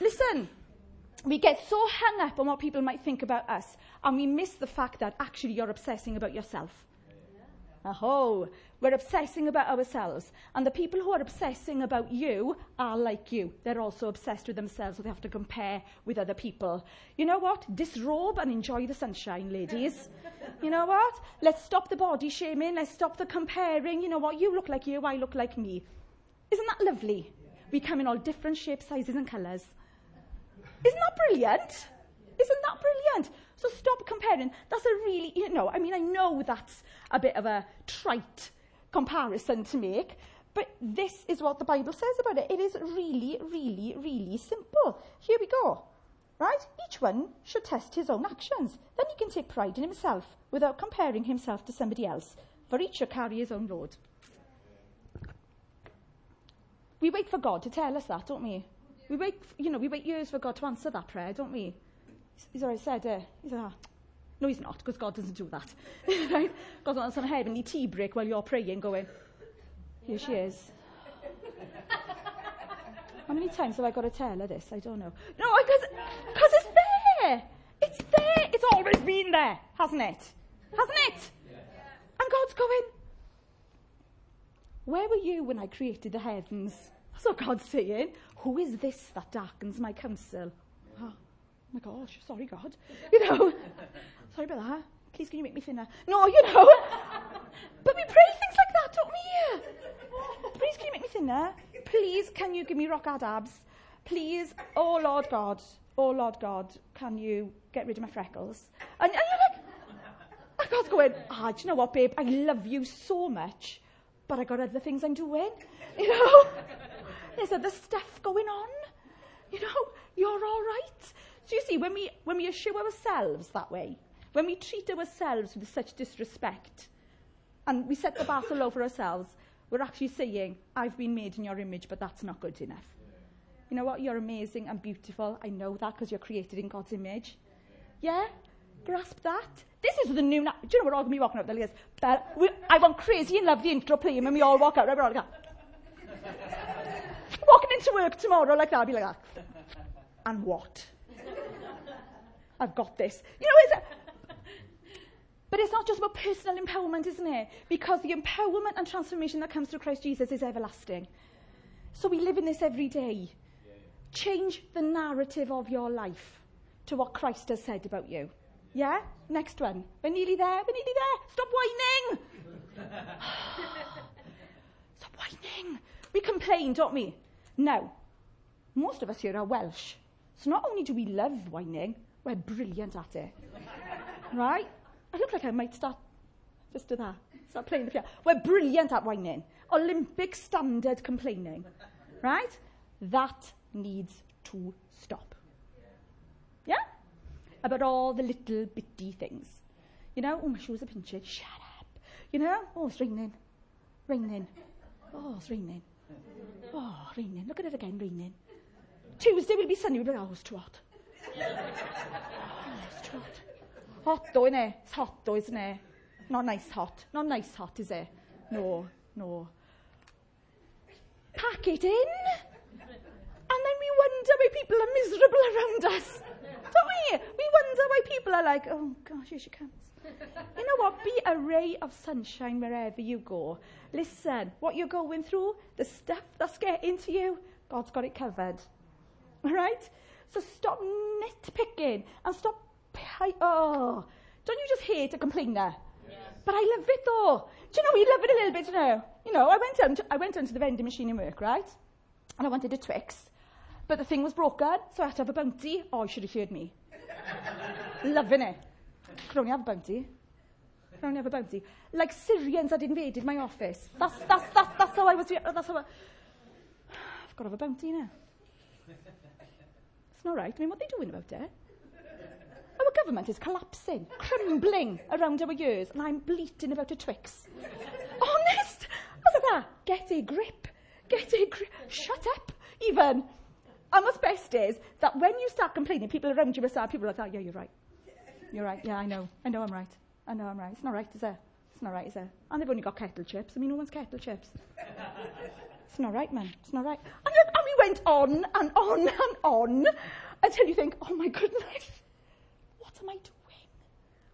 Listen, we get so hung up on what people might think about us, and we miss the fact that actually you're obsessing about yourself. Oh, we're obsessing about ourselves. And the people who are obsessing about you are like you. They're also obsessed with themselves, so they have to compare with other people. You know what? Disrobe and enjoy the sunshine, ladies. you know what? Let's stop the body shaming. Let's stop the comparing. You know what? You look like you, I look like me. Isn't that lovely? We come in all different shapes, sizes, and colours. Isn't that brilliant? Isn't that brilliant? So stop comparing. That's a really, you know, I mean, I know that's a bit of a trite comparison to make, but this is what the Bible says about it. It is really, really, really simple. Here we go. Right? Each one should test his own actions. Then he can take pride in himself without comparing himself to somebody else. For each should carry his own load. We wait for God to tell us that, don't we? We wait, you know, we wait years for God to answer that prayer, don't we? He's already said, uh, he's like, no, he's not, because God doesn't do that. right? God's not on some heavenly tea break while you're praying, going, here she is. How many times have I got to tell her this? I don't know. No, because it's there. It's there. It's always been there, hasn't it? Hasn't it? And God's going, Where were you when I created the heavens? That's what God's saying. Who is this that darkens my counsel? Oh, my gosh, sorry, God. You know, sorry about that. Please, can you make me thinner? No, you know. but we pray things like that, don't we? Please, can you make me thinner? Please, can you give me rock hard abs? Please, oh Lord God, oh Lord God, can you get rid of my freckles? And, and you're like, and God's going, ah, do you know what, babe? I love you so much, but I got other things I'm doing. You know? There's other stuff going on. You know? You're all right. So you see, when we, when we assure ourselves that way, when we treat ourselves with such disrespect, and we set the bar so low for ourselves, we're actually saying, I've been made in your image, but that's not good enough. You know what? You're amazing and beautiful. I know that because you're created in God's image. Yeah? Grasp that. This is the new. Na- Do you know we're all going to be walking out the Like but we, I want crazy and love the intro playing when we all walk out. Right, we're all like Walking into work tomorrow like that, I'll be like that. And what? I've got this. You know, is it? But it's not just about personal empowerment, isn't it? Because the empowerment and transformation that comes through Christ Jesus is everlasting. So we live in this every day. Change the narrative of your life to what Christ has said about you. Yeah? Next one. We're nearly there. We're nearly there. Stop whining. Stop whining. We complain, don't we? No. Most of us here are Welsh. So not only do we love whining, we're brilliant at it. right? I look like I might start just do that. Start playing the piano. We're brilliant at whining. Olympic standard complaining. Right? That needs to stop. About all the little bitty things. You know, oh, my shoes are pinching. Shut up. You know, oh, it's raining. Raining. Oh, it's raining. Oh, raining. Look at it again, raining. Tuesday will be sunny. We'll be like, oh, it's too hot. Oh, it's too hot. Hot though, innit? It's hot though, isn't it? Not nice hot. Not nice hot, is it? No, no. Pack it in. And then we wonder why people are miserable around us. don't we? We wonder why people are like, oh gosh, here she comes. You know what? Be a ray of sunshine wherever you go. Listen, what you're going through, the stuff that's getting to you, God's got it covered. All right? So stop nitpicking and stop. Oh, don't you just hate a complainer? Yes. But I love it though. Do you know, we love it a little bit, you know. You know, I went, to, I went into the vending machine in work, right? And I wanted a Twix. But the thing was broken, so I had to have a bounty. Oh, you should have heard me. Loving it. Could only have a bounty. Could only have a bounty. Like Syrians had invaded my office. That's, that's, that's, that's how I was. That's how I, I've got to have a bounty now. It's not right. I mean, what are they doing about it? Our government is collapsing, crumbling around our ears, and I'm bleating about a Twix. Honest! I was like, ah, get a grip. Get a grip. Shut up, even. And what's best is that when you start complaining, people around you will start, people are like, oh, yeah, you're right. You're right. Yeah, I know. I know I'm right. I know I'm right. It's not right, is it? It's not right, is it? And they've only got kettle chips. I mean, no one's kettle chips. it's not right, man. It's not right. And, and we went on and on and on until you think, oh my goodness, what am I doing?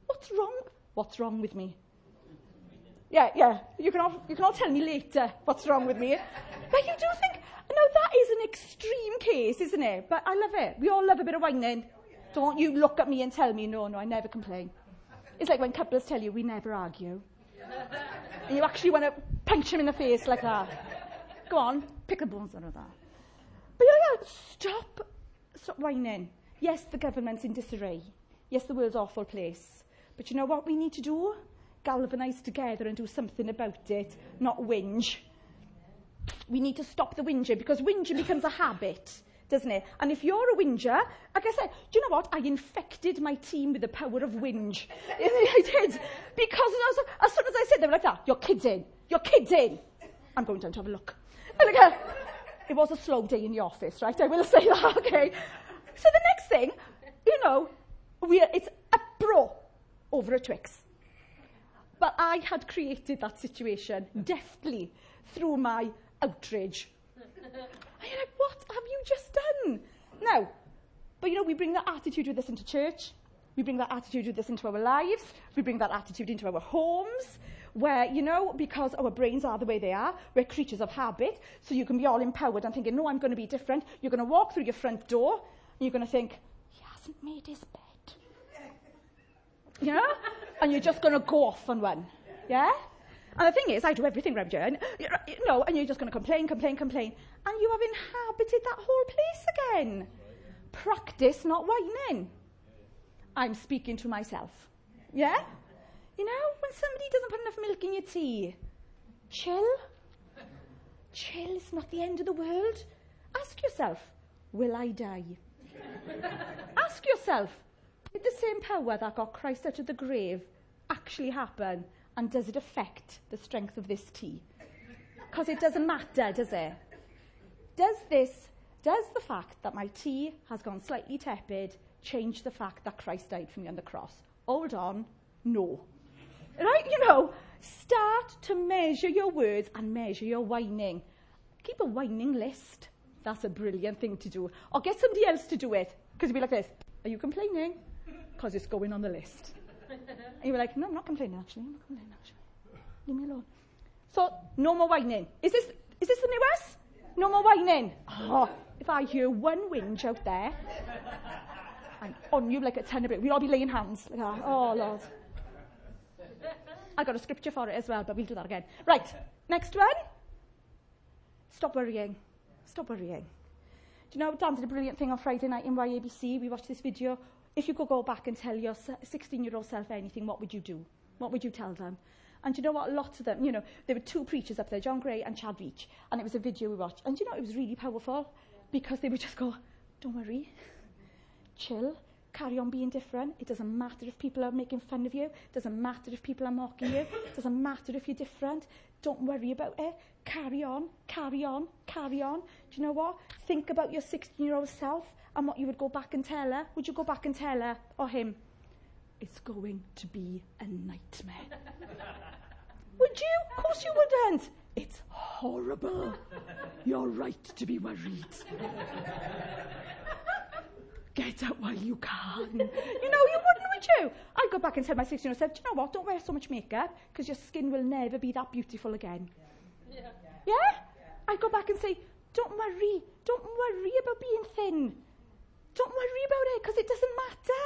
What's wrong? What's wrong with me? Yeah, yeah. You can all, you can all tell me later what's wrong with me. But you do think, Now that is an extreme case, isn't it? But I love it. We all love a bit of whining. Don't you look at me and tell me, no, no, I never complain. It's like when couples tell you, we never argue. and you actually want to punch him in the face like that. Go on, pick the bones out of that. But yeah, yeah, stop, stop whining. Yes, the government's in disarray. Yes, the world's awful place. But you know what we need to do? Galvanise together and do something about it, not whinge. We need to stop the whinging because whinging becomes a habit, doesn't it? And if you're a whinger, like I said, do you know what? I infected my team with the power of whinge. I did. Because as, soon as I said, they were like that, your kid's in, your kid's in. I'm going down to have a look. Like, uh, it was a slow day in the office, right? I will say that, okay? So the next thing, you know, we it's a bro over a Twix. But I had created that situation deftly through my outrage. And you're like, what have you just done? Now, but you know, we bring that attitude with us into church. We bring that attitude with us into our lives. We bring that attitude into our homes, where, you know, because our brains are the way they are, we're creatures of habit. So you can be all empowered and thinking, no, I'm going to be different. You're going to walk through your front door, and you're going to think, he hasn't made his bed. Yeah? and you're just going to go off on one. Yeah? And the thing is, I do everything around here, and, you know, and you're just going to complain, complain, complain. And you have inhabited that whole place again. Practice not whining. I'm speaking to myself. Yeah? You know, when somebody doesn't put enough milk in your tea, chill. Chill, is not the end of the world. Ask yourself, will I die? Ask yourself, did the same power that got Christ out of the grave actually happen? And does it affect the strength of this tea? Because it doesn't matter, does it? Does this, does the fact that my tea has gone slightly tepid change the fact that Christ died for me on the cross? Hold on, no. Right? You know, start to measure your words and measure your whining. Keep a whining list. That's a brilliant thing to do. Or get somebody else to do it. Because you'll be like this Are you complaining? Because it's going on the list. you were like, no, I'm not complaining, actually. I'm not complaining, actually. Leave me alone. So, no more whining. Is this, is this the new us? No more whining. Oh, if I hear one whinge out there, I'm on you like a ton of bricks. We'll all be laying hands like that. Oh, Lord. I got a scripture for it as well, but we'll do that again. Right, next one. Stop worrying. Stop worrying. Do you know, Dan did a brilliant thing on Friday night in YABC. We watched this video If you could go back and tell your 16 year old self anything, what would you do? What would you tell them? And you know what? Lots of them, you know, there were two preachers up there, John Gray and Chad Veach, and it was a video we watched. And you know, it was really powerful because they would just go, don't worry, chill, carry on being different. It doesn't matter if people are making fun of you. It doesn't matter if people are mocking you. It doesn't matter if you're different. Don't worry about it. Carry on, carry on, carry on. Do you know what? Think about your 16 year old self and what you would go back and tell her. Would you go back and tell her or him? It's going to be a nightmare. would you? Of course you wouldn't. It's horrible. You're right to be worried. Get out while you can. you know, you wouldn't, would you? I'd go back and tell my 16 year old self, do you know what? Don't wear so much makeup because your skin will never be that beautiful again. Yeah. yeah? yeah? I'd go back and say, don't worry. Don't worry about being thin. Don't worry about it because it doesn't matter.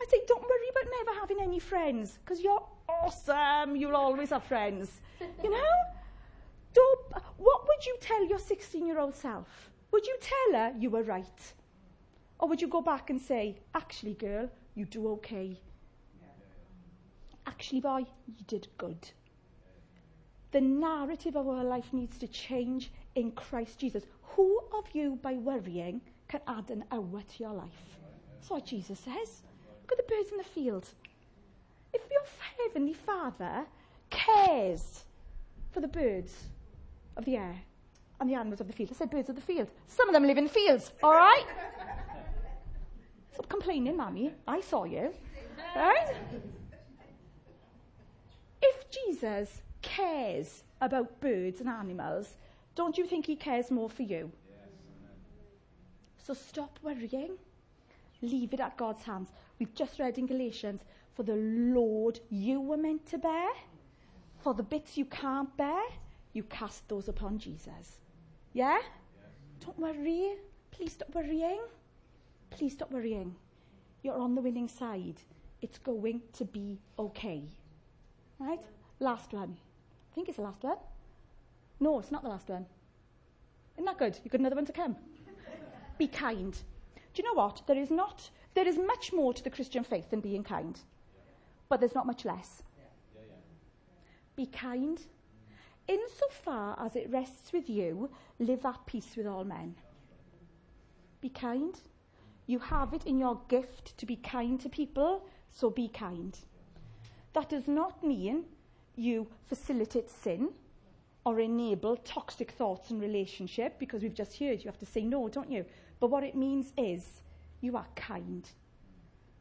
I'd say, don't worry about never having any friends because you're awesome. You'll always have friends. You know? Don't, what would you tell your 16 year old self? Would you tell her you were right? Or would you go back and say, actually, girl, you do okay? Actually, boy, you did good. The narrative of our life needs to change in Christ Jesus. Who of you, by worrying, can add an hour to your life? That's what Jesus says. Look at the birds in the field. If your heavenly Father cares for the birds of the air and the animals of the field, I said birds of the field. Some of them live in fields, all right? Stop complaining, Mammy. I saw you. Right? If Jesus cares about birds and animals, don't you think he cares more for you? So stop worrying. Leave it at God's hands. We've just read in Galatians for the Lord you were meant to bear. For the bits you can't bear, you cast those upon Jesus. Yeah? Yes. Don't worry. Please stop worrying. Please stop worrying. You're on the winning side. It's going to be okay. Right? Last one. I think it's the last one. No, it's not the last one. Isn't that good? You've got another one to come. Be kind. Do you know what? There is not there is much more to the Christian faith than being kind. But there's not much less. Be kind. Insofar as it rests with you, live at peace with all men. Be kind. You have it in your gift to be kind to people, so be kind. That does not mean you facilitate sin or enable toxic thoughts in relationship because we've just heard you have to say no, don't you? But what it means is you are kind.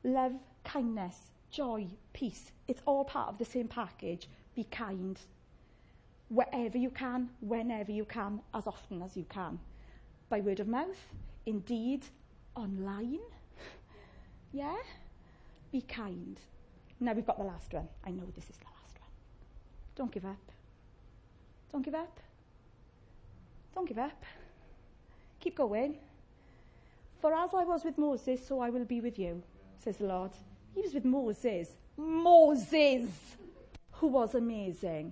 Love, kindness, joy, peace. It's all part of the same package. Be kind. Wherever you can, whenever you can, as often as you can. By word of mouth, indeed, online. Yeah? Be kind. Now we've got the last one. I know this is the last one. Don't give up. Don't give up. Don't give up. Keep going. For as I was with Moses, so I will be with you, says the Lord. He was with Moses. Moses! Who was amazing.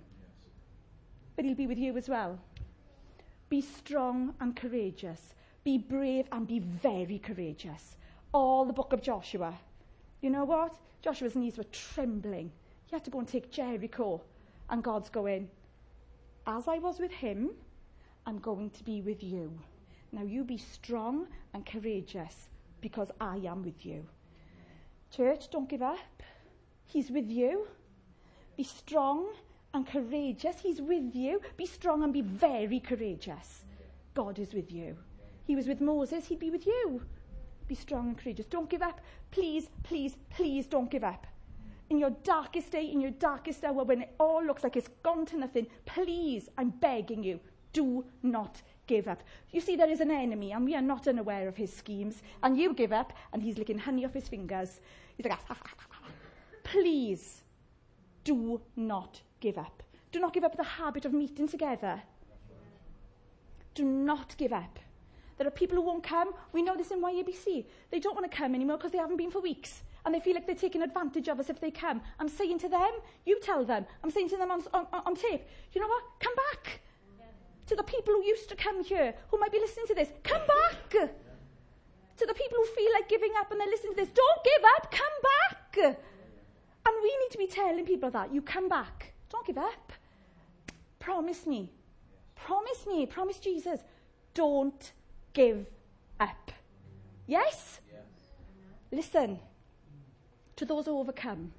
But he'll be with you as well. Be strong and courageous. Be brave and be very courageous. All the book of Joshua. You know what? Joshua's knees were trembling. He had to go and take Jericho. And God's going, As I was with him, I'm going to be with you. Now you be strong and courageous because I am with you. Church, don't give up. He's with you. Be strong and courageous. He's with you. Be strong and be very courageous. God is with you. He was with Moses, he'd be with you. Be strong and courageous. Don't give up. Please, please, please don't give up. In your darkest day, in your darkest hour, when it all looks like it's gone to nothing, please, I'm begging you, do not give up. You see, there is an enemy, and we are not unaware of his schemes. And you give up, and he's licking honey off his fingers. He's like, ah, ah, ah, please, do not give up. Do not give up the habit of meeting together. Do not give up. There are people who won't come. We know this in YABC. They don't want to come anymore because they haven't been for weeks. And they feel like they're taking advantage of us if they come. I'm saying to them, you tell them. I'm saying to them on, on, on tape, you know what? Come back. To the people who used to come here, who might be listening to this, come back. To the people who feel like giving up and they're listening to this, don't give up, come back. And we need to be telling people that. You come back. Don't give up. Promise me. Promise me. Promise Jesus. Don't give up. Yes? yes? Listen, to those who overcome,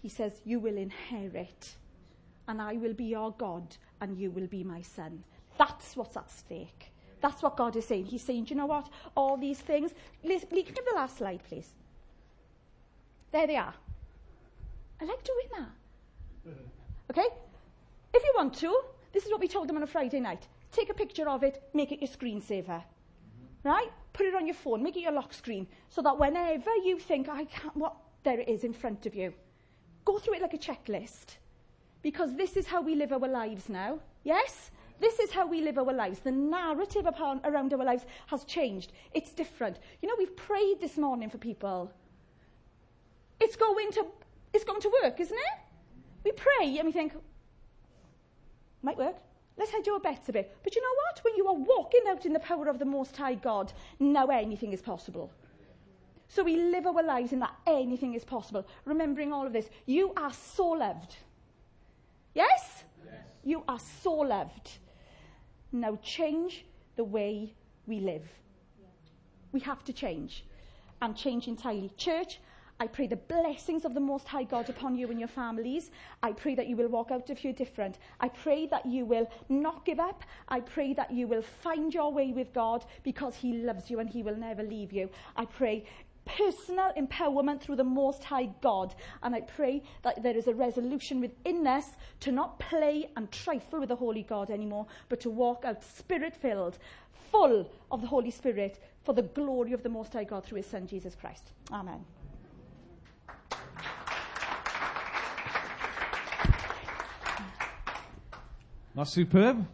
he says, You will inherit, and I will be your God, and you will be my son. That's what's at stake. That's what God is saying. He's saying, Do you know what? All these things. Lee, can you the last slide, please? There they are. I like doing that. Okay? If you want to, this is what we told them on a Friday night. Take a picture of it, make it your screensaver. Right? Put it on your phone, make it your lock screen, so that whenever you think, I can't, what, there it is in front of you. Go through it like a checklist. Because this is how we live our lives now. Yes? This is how we live our lives. The narrative upon, around our lives has changed. It's different. You know, we've prayed this morning for people. It's going to, it's going to work, isn't it? We pray and we think, might work. Let's do a bit. But you know what? When you are walking out in the power of the Most High God, now anything is possible. So we live our lives in that anything is possible. Remembering all of this. You are so loved. Yes? yes? You are so loved. Now change the way we live. We have to change. And change entirely. Church, I pray the blessings of the Most High God upon you and your families. I pray that you will walk out of here different. I pray that you will not give up. I pray that you will find your way with God because He loves you and He will never leave you. I pray personal empowerment through the Most High God. And I pray that there is a resolution within us to not play and trifle with the Holy God anymore, but to walk out spirit filled, full of the Holy Spirit for the glory of the Most High God through His Son, Jesus Christ. Amen. That's superb.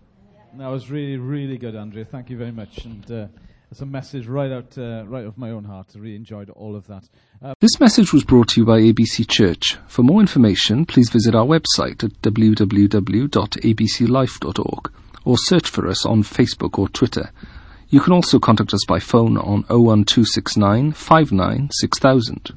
That was really, really good, Andrea. Thank you very much. And uh, it's a message right out, uh, right off my own heart. I really enjoyed all of that. Uh, this message was brought to you by ABC Church. For more information, please visit our website at www.abclife.org or search for us on Facebook or Twitter. You can also contact us by phone on 01269 596000.